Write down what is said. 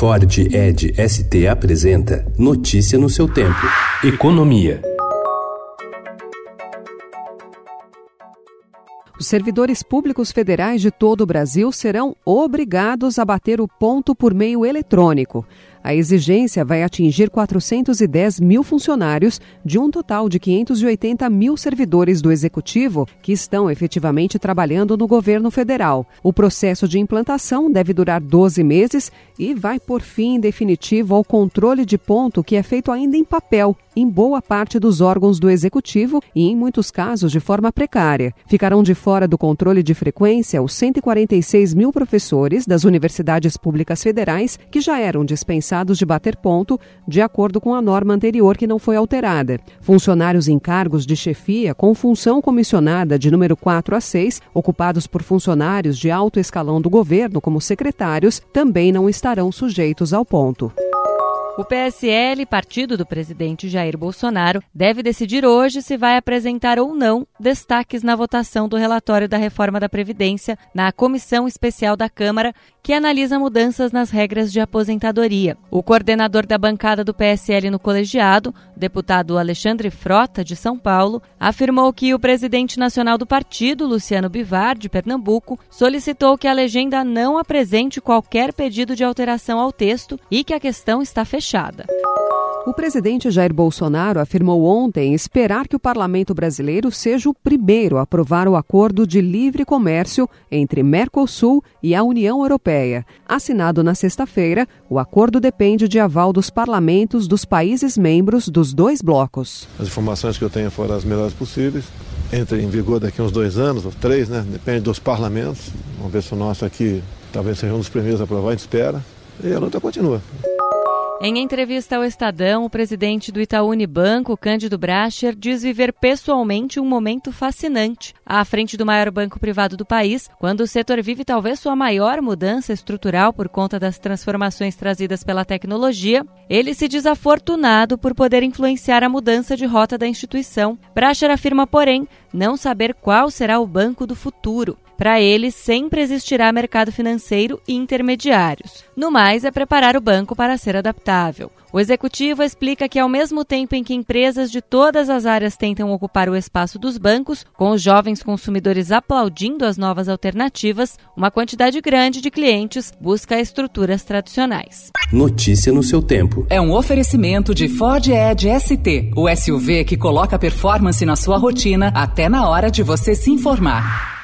Ford Ed ST apresenta Notícia no seu tempo. Economia. Os servidores públicos federais de todo o Brasil serão obrigados a bater o ponto por meio eletrônico. A exigência vai atingir 410 mil funcionários de um total de 580 mil servidores do Executivo que estão efetivamente trabalhando no governo federal. O processo de implantação deve durar 12 meses e vai por fim definitivo ao controle de ponto que é feito ainda em papel em boa parte dos órgãos do Executivo e, em muitos casos, de forma precária. Ficarão de fora do controle de frequência os 146 mil professores das universidades públicas federais que já eram dispensados de bater ponto, de acordo com a norma anterior que não foi alterada. Funcionários em cargos de chefia com função comissionada de número 4 a 6, ocupados por funcionários de alto escalão do governo, como secretários, também não estarão sujeitos ao ponto. O PSL, partido do presidente Jair Bolsonaro, deve decidir hoje se vai apresentar ou não destaques na votação do relatório da reforma da Previdência na Comissão Especial da Câmara, que analisa mudanças nas regras de aposentadoria. O coordenador da bancada do PSL no colegiado, deputado Alexandre Frota, de São Paulo, afirmou que o presidente nacional do partido, Luciano Bivar, de Pernambuco, solicitou que a legenda não apresente qualquer pedido de alteração ao texto e que a questão está fechada fechada. O presidente Jair Bolsonaro afirmou ontem esperar que o parlamento brasileiro seja o primeiro a aprovar o acordo de livre comércio entre Mercosul e a União Europeia. Assinado na sexta-feira, o acordo depende de aval dos parlamentos dos países membros dos dois blocos. As informações que eu tenho foram as melhores possíveis. Entra em vigor daqui a uns dois anos, ou três, né? Depende dos parlamentos. Vamos ver se o nosso aqui talvez seja um dos primeiros a aprovar, a gente espera. E a luta continua. Em entrevista ao Estadão, o presidente do Itaú Unibanco, Cândido Bracher, diz viver pessoalmente um momento fascinante à frente do maior banco privado do país, quando o setor vive talvez sua maior mudança estrutural por conta das transformações trazidas pela tecnologia. Ele se diz afortunado por poder influenciar a mudança de rota da instituição. Bracher afirma, porém, não saber qual será o banco do futuro. Para ele, sempre existirá mercado financeiro e intermediários. No mais, é preparar o banco para ser adaptável. O executivo explica que, ao mesmo tempo em que empresas de todas as áreas tentam ocupar o espaço dos bancos, com os jovens consumidores aplaudindo as novas alternativas, uma quantidade grande de clientes busca estruturas tradicionais. Notícia no seu tempo. É um oferecimento de Ford Edge ST, o SUV que coloca performance na sua rotina até na hora de você se informar.